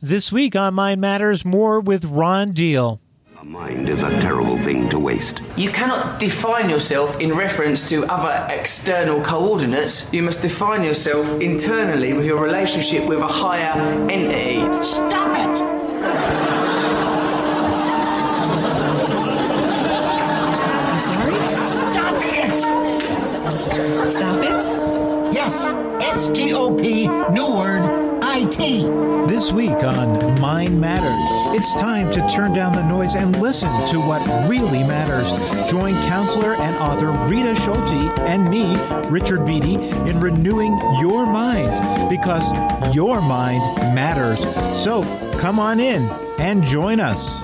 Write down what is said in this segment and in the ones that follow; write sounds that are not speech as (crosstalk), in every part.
This week on Mind Matters, more with Ron Deal. A mind is a terrible thing to waste. You cannot define yourself in reference to other external coordinates. You must define yourself internally with your relationship with a higher entity. Stop it! I'm sorry? Stop it! Stop it? Yes, S T O P, new word, I T. This week on Mind Matters, it's time to turn down the noise and listen to what really matters. Join counselor and author Rita Schulte and me, Richard Beatty, in renewing your mind because your mind matters. So come on in and join us.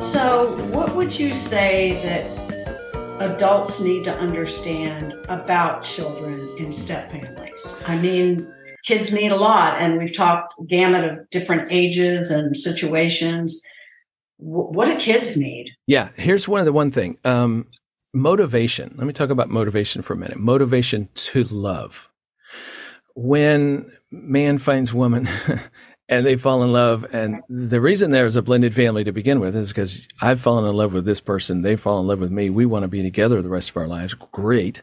So, what would you say that adults need to understand about children in step families? I mean, kids need a lot, and we've talked gamut of different ages and situations. W- what do kids need? Yeah, here's one of the one thing. Um, motivation. Let me talk about motivation for a minute. Motivation to love. When man finds woman (laughs) and they fall in love, and the reason there's a blended family to begin with is because I've fallen in love with this person, they fall in love with me. We want to be together the rest of our lives. Great.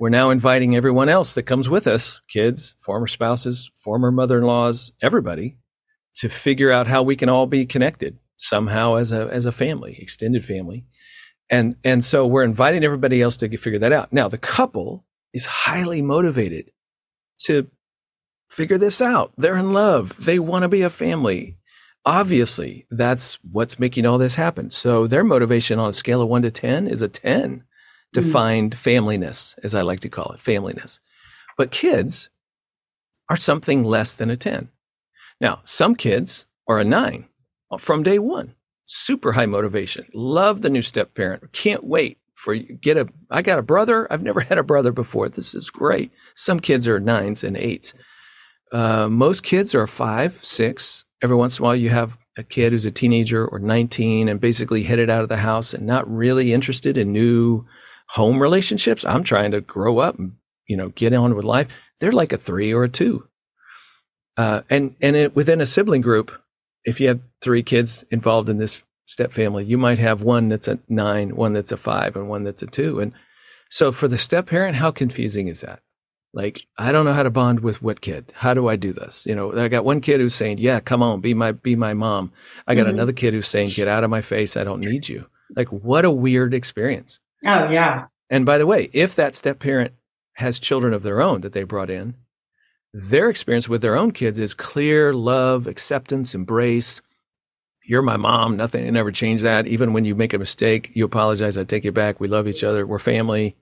We're now inviting everyone else that comes with us, kids, former spouses, former mother-in-laws, everybody, to figure out how we can all be connected somehow as a as a family, extended family. And and so we're inviting everybody else to figure that out. Now the couple is highly motivated to figure this out. They're in love. They want to be a family. Obviously, that's what's making all this happen. So their motivation on a scale of 1 to 10 is a 10 to Mm. find familyness, as I like to call it, familyness. But kids are something less than a 10. Now, some kids are a 9 from day 1 super high motivation. Love the new step parent. Can't wait for you get a I got a brother. I've never (laughs) had a brother before. This is great. Some kids are nines and eights. Uh, most kids are five, six. Every once in a while, you have a kid who's a teenager or 19 and basically headed out of the house and not really interested in new home relationships. I'm trying to grow up and you know get on with life. They're like a three or a two. Uh, and and it, within a sibling group, if you have three kids involved in this step family, you might have one that's a nine, one that's a five, and one that's a two. And so for the step parent, how confusing is that? Like, I don't know how to bond with what kid. How do I do this? You know, I got one kid who's saying, "Yeah, come on, be my be my mom." I got Mhm. another kid who's saying, "Get out of my face. I don't need you." Like, what a weird experience. Oh, yeah. And by the way, if that step parent has children of their own that they brought in, their experience with their own kids is clear love, acceptance, embrace. You're my mom. Nothing, you never change that. Even when you make a mistake, you apologize. I take you back. We love each other. We're family.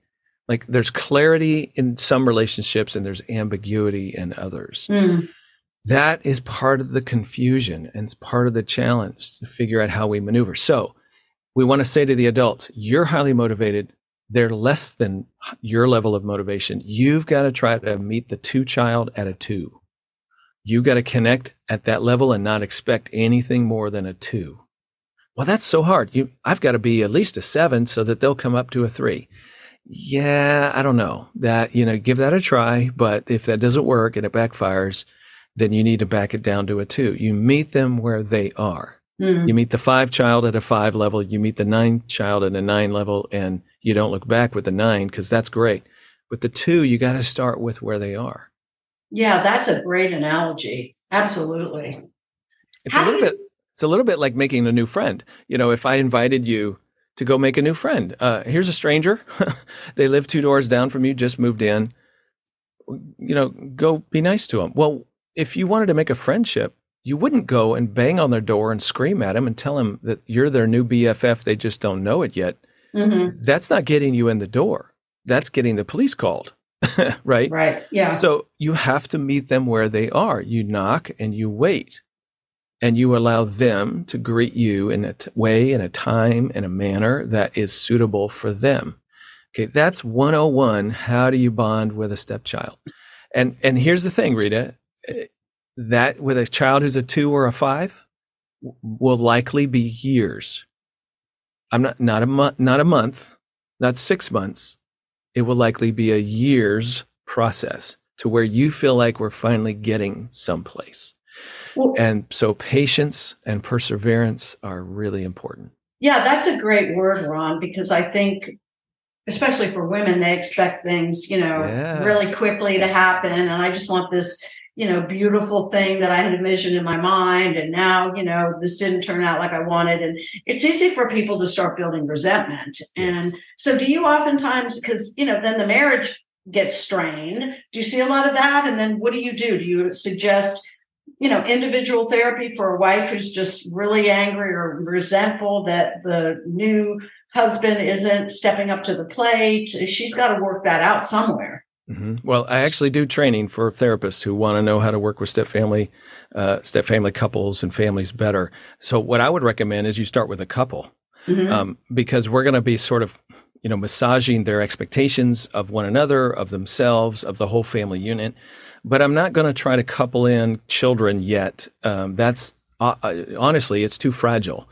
Like there's clarity in some relationships and there's ambiguity in others. Mm. That is part of the confusion and it's part of the challenge to figure out how we maneuver. So we want to say to the adults, you're highly motivated. They're less than your level of motivation. You've got to try to meet the two child at a two. You've got to connect at that level and not expect anything more than a two. Well, that's so hard. You, I've got to be at least a seven so that they'll come up to a three. Yeah, I don't know that, you know, give that a try. But if that doesn't work and it backfires, then you need to back it down to a two. You meet them where they are. Mm. You meet the five child at a five level, you meet the nine child at a nine level, and you don't look back with the nine because that's great. With the two, you got to start with where they are. Yeah, that's a great analogy. Absolutely. It's How a little you- bit. It's a little bit like making a new friend. You know, if I invited you to go make a new friend, uh, here's a stranger. (laughs) they live two doors down from you, just moved in. You know, go be nice to them. Well, if you wanted to make a friendship, you wouldn't go and bang on their door and scream at them and tell them that you're their new BFF. They just don't know it yet. hmm That's not getting you in the door. That's getting the police called, (laughs) right? Right. Yeah. So you have to meet them where they are. You knock and you wait and you allow them to greet you in a t- way, in a time, in a manner that is suitable for them. Okay. That's 101. How do you bond with a stepchild? And, and here's the thing, Rita, eh, that with a child who's a two or a five will likely be years. I'm not, not a month, not a month, not six months. It will likely be a year's process to where you feel like we're finally getting someplace. Well, and so patience and perseverance are really important. Yeah, that's a great word, Ron, because I think especially for women, they expect things, you know, yeah. really quickly to happen. And I just want this, you know, beautiful thing that I had envisioned in my mind. And now, you know, this didn't turn out like I wanted. And it's easy for people to start building resentment. And so do you oftentimes, because, you know, then the marriage gets strained. Do you see a lot of that? And then what do you do? Do you suggest, you know, individual therapy for a wife who's just really angry or resentful that the new husband isn't stepping up to the plate? She's got to work that out somewhere. Mm-hmm. Well, I actually do training for therapists who want to know how to work with step family, uh, step family couples and families better. So, what I would recommend is you start with a couple, mm-hmm. um, because we're going to be sort of you know, massaging their expectations of one another, of themselves, of the whole family unit. But I'm not going to try to couple in children yet. Um, that's uh, uh honestly, it's too fragile.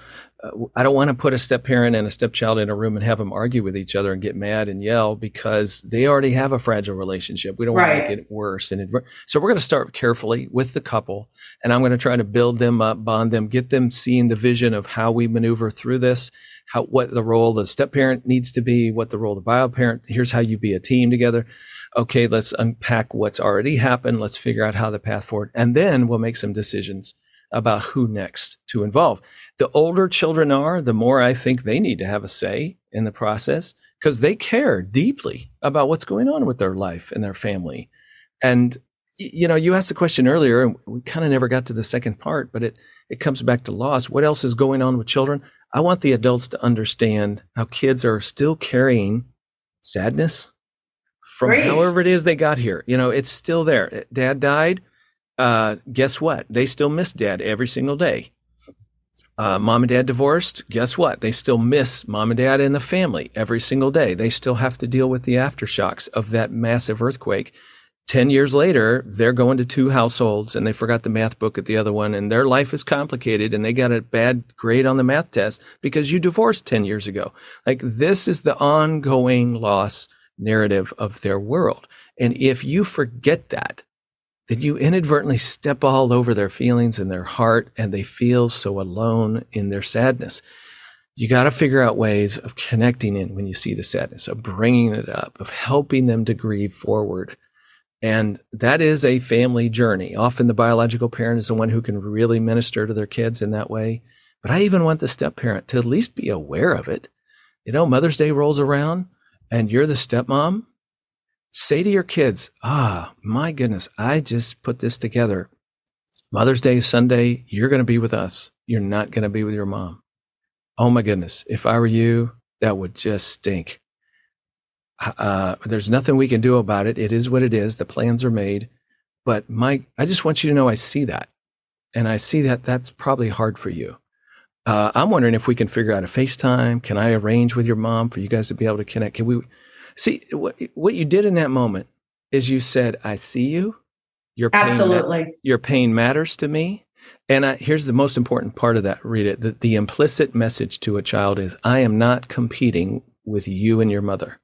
I don't want to put a step parent and a stepchild in a room and have them argue with each other and get mad and yell because they already have a fragile relationship. We don't right. want to make it worse. And so we're going to start carefully with the couple, and I'm going to try to build them up, bond them, get them seeing the vision of how we maneuver through this, how what the role the step parent needs to be, what the role of the bio parent. Here's how you be a team together. Okay, let's unpack what's already happened. Let's figure out how the path forward, and then we'll make some decisions about who next to involve. The older children are, the more I think they need to have a say in the process because they care deeply about what's going on with their life and their family. And you know, you asked the question earlier, and we kind of never got to the second part, but it it comes back to loss. What else is going on with children? I want the adults to understand how kids are still carrying sadness from Great. however it is they got here. You know, it's still there. Dad died uh, guess what? They still miss dad every single day. Uh, mom and dad divorced. Guess what? They still miss mom and dad and the family every single day. They still have to deal with the aftershocks of that massive earthquake. 10 years later, they're going to two households and they forgot the math book at the other one and their life is complicated and they got a bad grade on the math test because you divorced 10 years ago. Like this is the ongoing loss narrative of their world. And if you forget that, then you inadvertently step all over their feelings and their heart, and they feel so alone in their sadness. You got to figure out ways of connecting in when you see the sadness, of bringing it up, of helping them to grieve forward. And that is a family journey. Often the biological parent is the one who can really minister to their kids in that way. But I even want the step parent to at least be aware of it. You know, Mother's Day rolls around and you're the stepmom say to your kids, ah, my goodness, I just put this together. Mother's Day, Sunday, you're going to be with us. You're not going to be with your mom. Oh my goodness. If I were you, that would just stink. Uh, there's nothing we can do about it. It is what it is. The plans are made. But Mike, I just want you to know I see that. And I see that that's probably hard for you. Uh, I'm wondering if we can figure out a FaceTime. Can I arrange with your mom for you guys to be able to connect? Can we See, what, what you did in that moment is you said, I see you. Your pain Absolutely. Ma- your pain matters to me. And I, here's the most important part of that. Rita. The, the implicit message to a child is, I am not competing with you and your mother.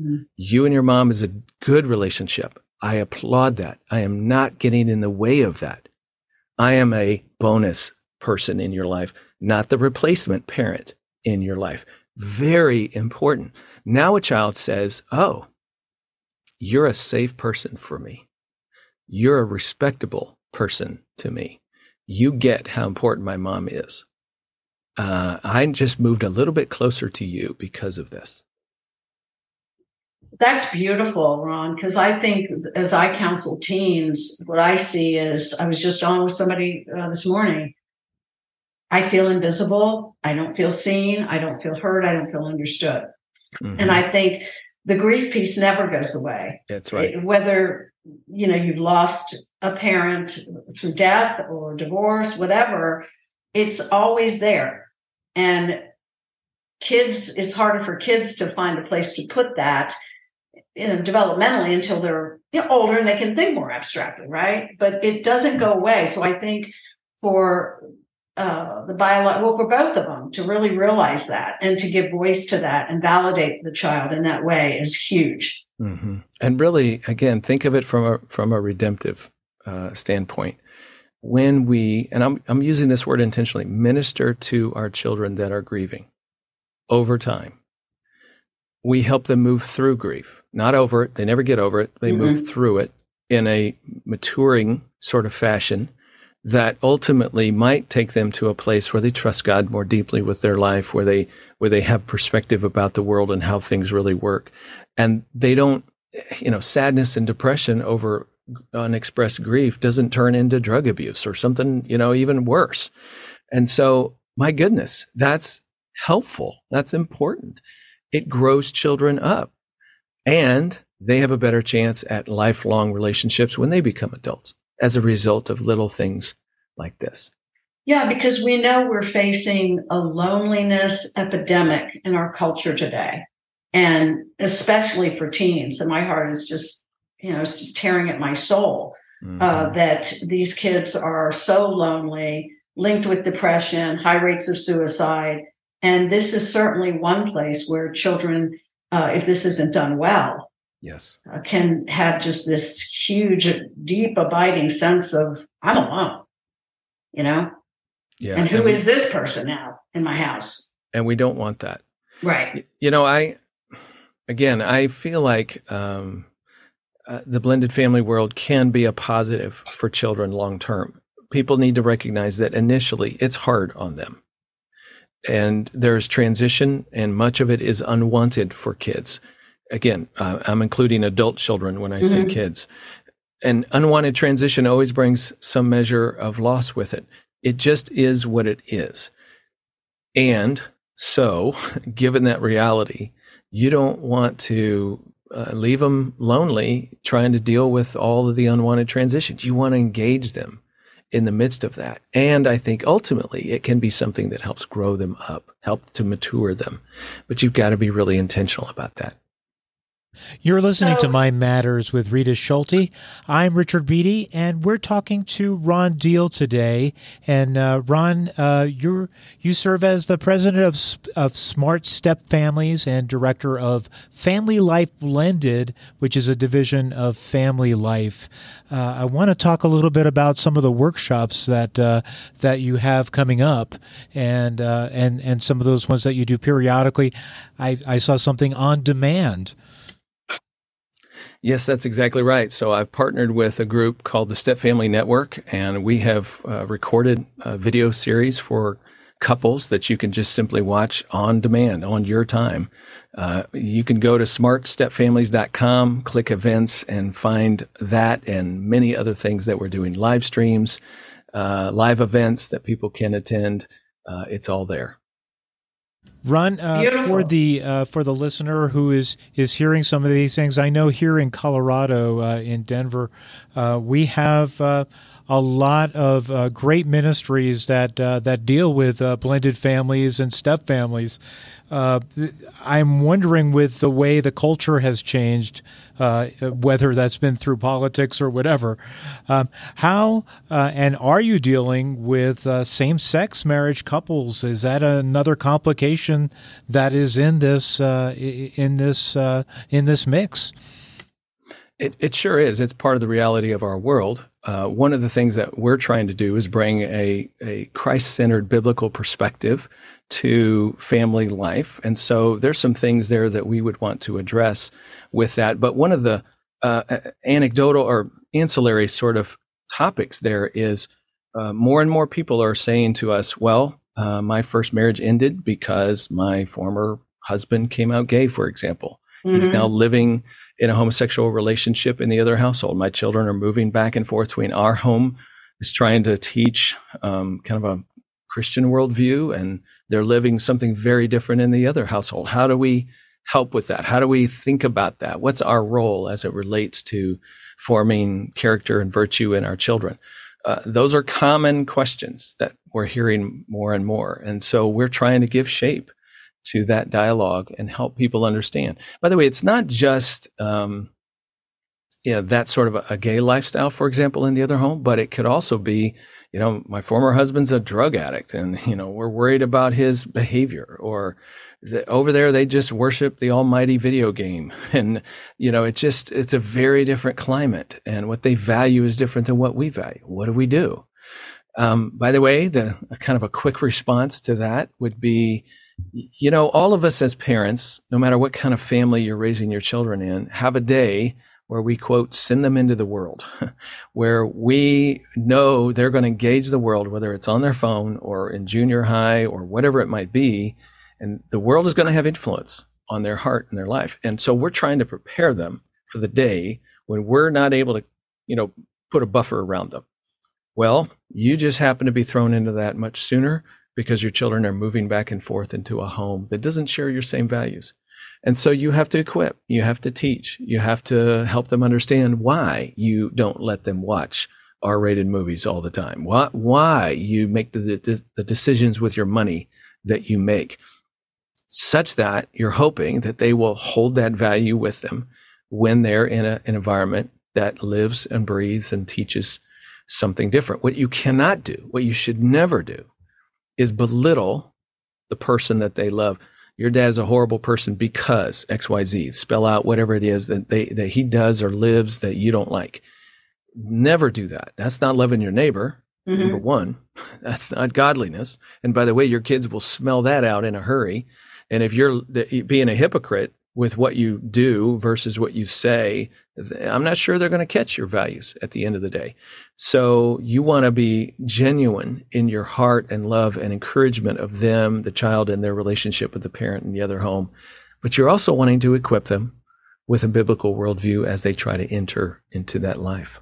Mm-hmm. You and your mom is a good relationship. I applaud that. I am not getting in the way of that. I am a bonus person in your life, not the replacement parent in your life. Very important. Now a child says, Oh, you're a safe person for me. You're a respectable person to me. You get how important my mom is. Uh, I just moved a little bit closer to you because of this. That's beautiful, Ron, because I think as I counsel teens, what I see is I was just on with somebody uh, this morning I feel invisible. I don't feel seen. I don't feel heard. I don't feel understood. Mm-hmm. And I think the grief piece never goes away. That's right. It, whether, you know, you've lost a parent through death or divorce, whatever, it's always there. And kids, it's harder for kids to find a place to put that you know, developmentally until they're you know, older and they can think more abstractly, right? But it doesn't go away. So I think for uh, the biological, well, for both of them to really realize that and to give voice to that and validate the child in that way is huge. Mm-hmm. And really, again, think of it from a from a redemptive uh, standpoint. when we, and I'm, I'm using this word intentionally, minister to our children that are grieving over time, we help them move through grief, not over it. They never get over it. They mm-hmm. move through it in a maturing sort of fashion that ultimately might take them to a place where they trust God more deeply with their life, where they where they have perspective about the world and how things really work, and they don't, you know, sadness and depression over unexpressed grief doesn't turn into drug abuse or something, you know, even worse. And so, my goodness, that's helpful. That's important. It grows children up and they have a better chance at lifelong relationships when they become adults as a result of little things like this. Yeah, because we know we're facing a loneliness epidemic in our culture today, and especially for teens. And my heart is just, you know, it's just tearing at my soul uh, mm-hmm. uh, that these kids are so lonely, linked with depression, high rates of suicide. And this is certainly one place where children, uh, if this isn't done well, yes. uh, can have just this huge deep abiding sense of i'm alone you know? Yeah and who and we, is this person now in my house? And we don't want that. Right. You know i again i feel like um, uh, the blended family world can be a positive for children long term. People need to recognize that initially it's hard on them. And there's transition and much of it is unwanted for kids again, uh, I'm including adult children when I mm-hmm. say kids. An unwanted transition always brings some measure of loss with it. It just is what it is. And so, (laughs) given that reality, you don't want to uh, leave them lonely trying to deal with all of the unwanted transitions. You want to engage them in the midst of that. And I think ultimately it can be something that helps grow them up, help to mature them. But you've got to be really intentional about that. You're listening so, to Mind Matters with Rita Schulte. I'm Richard Beatty, and we're talking to Ron Deal today. And uh, Ron, uh, you you serve as the president of of Smart Step Families and director of Family Life Blended, which is a division of Family Life. Uh, I want to talk a little bit about some of the workshops that uh, that you have coming up, and uh, and and some of those ones that you do periodically. I, I saw something on demand. Yes, that's exactly right. So I've partnered with a group called the Step Family Network, and we have uh, recorded a video series for couples that you can just simply watch on demand on your time. Uh, you can go to smartstepfamilies.com, click events, and find that and many other things that we're doing live streams, uh, live events that people can attend. Uh, it's all there. Ron uh, for the uh, for the listener who is is hearing some of these things. I know here in Colorado, uh, in Denver, uh, we have uh, a lot of uh, great ministries that that deal with blended families and step families. Uh, I'm wondering with the way the culture has changed, uh, whether that's been through politics or whatever, um, how uh, and are you dealing with uh, same sex marriage couples? Is that another complication that is in this uh, in this in this mix? It, it sure is. It's part of the reality of our world. Uh, one of the things that we're trying to do is bring a, a Christ centered biblical perspective to family life. And so there's some things there that we would want to address with that. But one of the uh, anecdotal or ancillary sort of topics there is uh, more and more people are saying to us, well, uh, my first marriage ended because my former husband came out gay, for example. Mm-hmm. He's now living in a homosexual relationship in the other household. My children are moving back and forth between our home is trying to teach um, kind of a Christian worldview, and they're living something very different in the other household. How do we help with that? How do we think about that? What's our role as it relates to forming character and virtue in our children? Uh, those are common questions that we're hearing more and more. And so we're trying to give shape to that dialogue and help people understand. By the way, it's not just, um, you know, that sort of a, a gay lifestyle, for example, in the other home, but it could also be you know, my former husband's a drug addict and, you know, we're worried about his behavior or the, over there, they just worship the almighty video game. (laughs) And, you know, it's just, it's a very different climate and what they value is different than what we value. What do we do? Um, by the way, the kind of a quick response to that would be, you know, all of us as parents, no matter what kind of family you're raising your children in, have a day where we quote send them into the world, (laughs) where we know they're going to engage the world, whether it's on their phone or in junior high or whatever it might be, and the world is going to have influence on their heart and their life. And so we're trying to prepare them for the day when we're not able to, you know, put a buffer around them. Well, you just happen to be thrown into that much sooner because your children are moving back and forth into a home that doesn't share your same values. And so you have to equip, you have to teach, you have to help them understand why you don't let them watch R rated movies all the time, why, why you make the, the, the decisions with your money that you make, such that you're hoping that they will hold that value with them when they're in a, an environment that lives and breathes and teaches something different. What you cannot do, what you should never do, is belittle the person that they love. Your dad is a horrible person because XYZ. Spell out whatever it is that they that he does or lives that you don't like. Never do that. That's not loving your neighbor. Mm-hmm. Number one, (laughs) that's not godliness. And by the way, your kids will smell that out in a hurry. And if you're being a hypocrite, with what you do versus what you say, I'm not sure they're going to catch your values at the end of the day. So you want to be genuine in your heart and love and encouragement of them, the child, and their relationship with the parent in the other home. But you're also wanting to equip them with a biblical worldview as they try to enter into that life.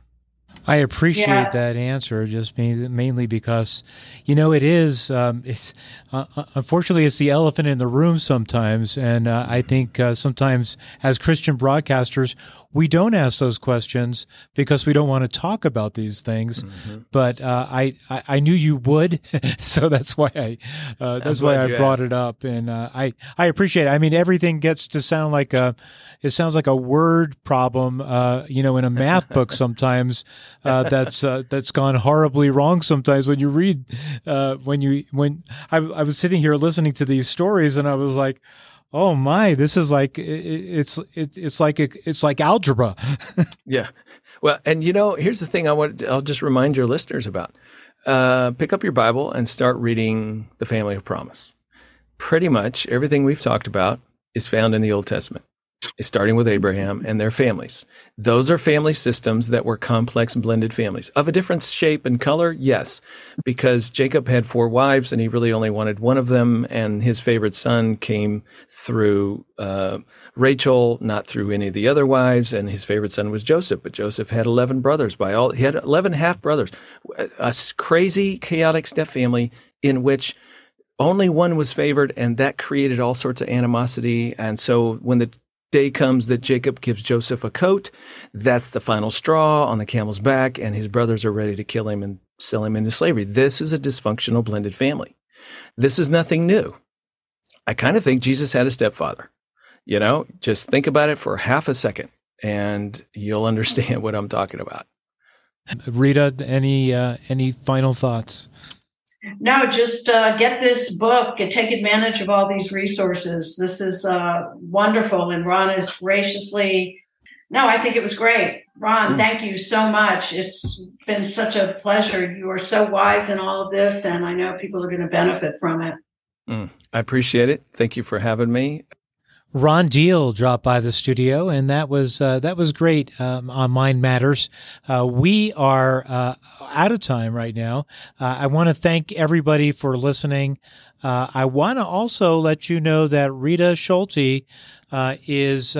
I appreciate yeah. that answer, just mainly because, you know, it is. Um, it's uh, uh, unfortunately it's the elephant in the room sometimes, and uh, I think uh, sometimes as Christian broadcasters we don't ask those questions because we don't want to talk about these things. Mm-hmm. But uh, I, I, I knew you would, (laughs) so that's why I uh, that's why I brought asked. it up, and uh, I I appreciate. it. I mean, everything gets to sound like a it sounds like a word problem, uh, you know, in a math book sometimes. Uh, that's uh, that's gone horribly wrong sometimes when you read when you when I, I was sitting here listening to these stories and I was like oh my, this is like it's it's like a, it's like algebra. (laughs) yeah. Well, and you know, here's the thing I want I'll just remind your listeners about. Uh, pick up your Bible and start reading the family of promise. Pretty much everything we've talked about is found in the Old Testament starting with Abraham and their families. Those are family systems that were complex blended families of a different shape and color. Yes, because Jacob had four wives and he really only wanted one of them. And his favorite son came through uh, Rachel, not through any of the other wives. And his favorite son was Joseph, but Joseph had 11 brothers by all, he had 11 half brothers, a crazy, chaotic step family in which only one was favored, and that created all sorts of animosity. And so when the day comes that Jacob gives Joseph a coat. That's the final straw on the camel's back, and his brothers are ready to kill him and sell him into slavery. This is a dysfunctional blended family. This is nothing new. I kind of think Jesus had a stepfather. You know, just think about it for half a second and you'll understand (laughs) what I'm talking about. Rita, any uh, any final thoughts? No, just uh, get this book and take advantage of all these resources. This is uh, wonderful. And Ron is graciously, no, I think it was great. Ron, mm. thank you so much. It's been such a pleasure. You are so wise in all of this, and I know people are going to benefit from it. Mm. I appreciate it. Thank you for having me. Ron Deal dropped by the studio, and that was uh, that was great um, on Mind Matters. Uh, we are uh, out of time right now. Uh, I want to thank everybody for listening. Uh, I want to also let you know that Rita Schulte uh, is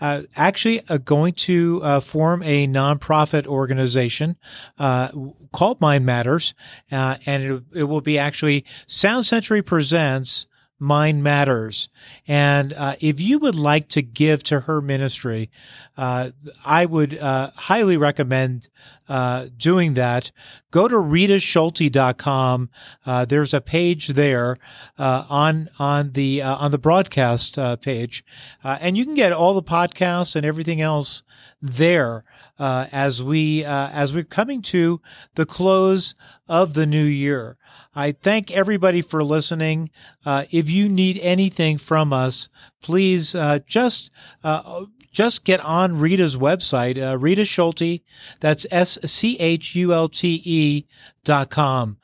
actually going to form a nonprofit organization called Mind Matters, and it, it will be actually Sound Century Presents Mind Matters. And uh, if you would like to give to her ministry, uh, I would uh, highly recommend uh, doing that. Go to ritaschulte.com. Uh, there's a page there uh, on on the on the broadcast page, and you can get all the podcasts and everything else there as we as we're coming to the close of the new year. I thank everybody for listening. Uh, if you need anything from us, please uh, just uh, just get on Rita's website, uh, Rita Schulte. That's S C H U L T E dot com.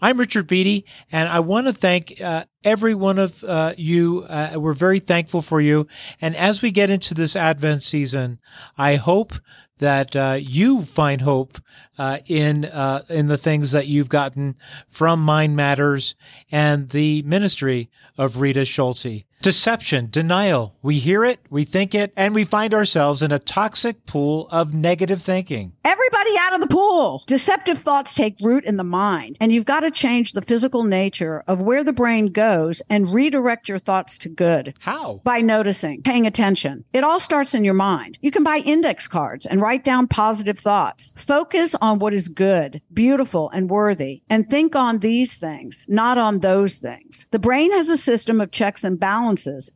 I'm Richard Beatty, and I want to thank uh, every one of uh, you. Uh, we're very thankful for you. And as we get into this Advent season, I hope that uh, you find hope uh, in uh, in the things that you've gotten from Mind Matters and the ministry of Rita Schulte. Deception, denial. We hear it, we think it, and we find ourselves in a toxic pool of negative thinking. Everybody out of the pool. Deceptive thoughts take root in the mind, and you've got to change the physical nature of where the brain goes and redirect your thoughts to good. How? By noticing, paying attention. It all starts in your mind. You can buy index cards and write down positive thoughts. Focus on what is good, beautiful, and worthy, and think on these things, not on those things. The brain has a system of checks and balances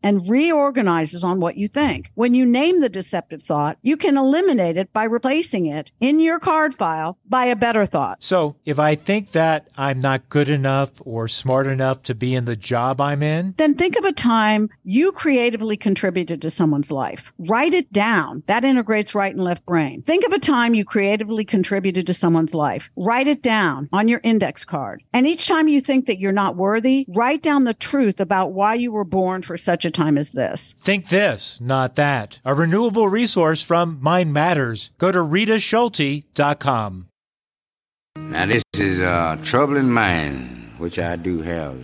and reorganizes on what you think. When you name the deceptive thought, you can eliminate it by replacing it in your card file by a better thought. So if I think that I'm not good enough or smart enough to be in the job I'm in, Then think of a time you creatively contributed to someone's life. Write it down. That integrates right and left brain. Think of a time you creatively contributed to someone's life. Write it down on your index card. And each time you think that you're not worthy, write down the truth about why you were born for such a time as this. think this, not that. A renewable resource from Mind Matters. Go to ritaschulte.com. Now this is uh, trouble in mind, which I do have.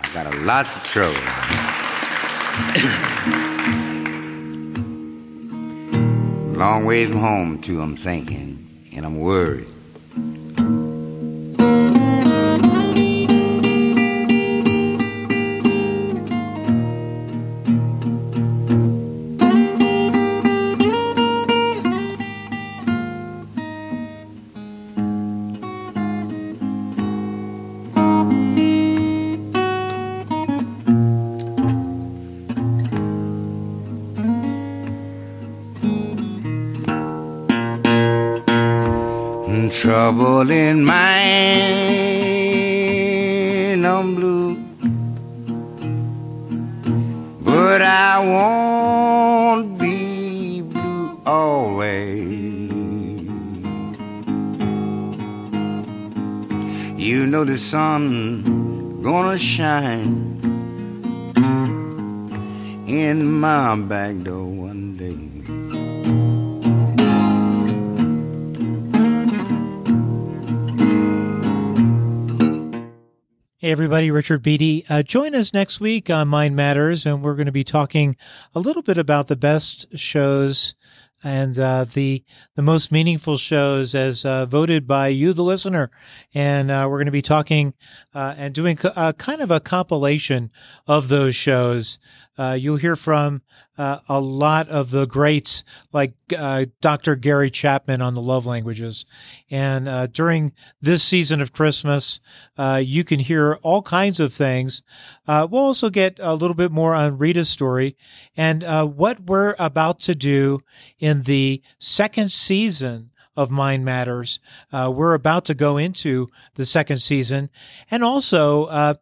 I got a lots of trouble. (coughs) Long ways from home too, I'm thinking, and I'm worried. Trouble in mind, I'm blue. But I won't be blue always. You know the sun gonna shine in my back door Hey, everybody, Richard Beatty. Uh, join us next week on Mind Matters, and we're going to be talking a little bit about the best shows and uh, the the most meaningful shows as uh, voted by you, the listener. And uh, we're going to be talking uh, and doing co- uh, kind of a compilation of those shows. Uh, you'll hear from uh, a lot of the greats like uh, Dr. Gary Chapman on the love languages. And uh, during this season of Christmas, uh, you can hear all kinds of things. Uh, we'll also get a little bit more on Rita's story and uh, what we're about to do in the second season of Mind Matters. Uh, we're about to go into the second season and also uh,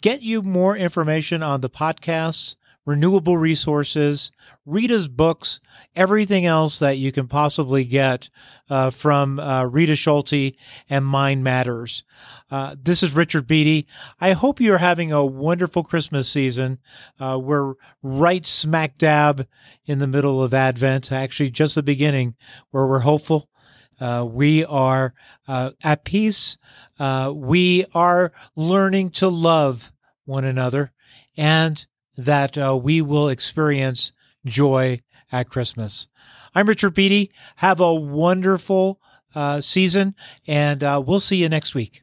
get you more information on the podcasts, renewable resources, Rita's books, everything else that you can possibly get uh, from uh, Rita Schulte and Mind Matters. Uh, this is Richard Beatty. I hope you're having a wonderful Christmas season. Uh, we're right smack dab in the middle of Advent, actually, just the beginning, where we're hopeful. Uh, we are uh, at peace. Uh, we are learning to love one another and that uh, we will experience joy at Christmas. I'm Richard Beatty. Have a wonderful uh, season, and uh, we'll see you next week.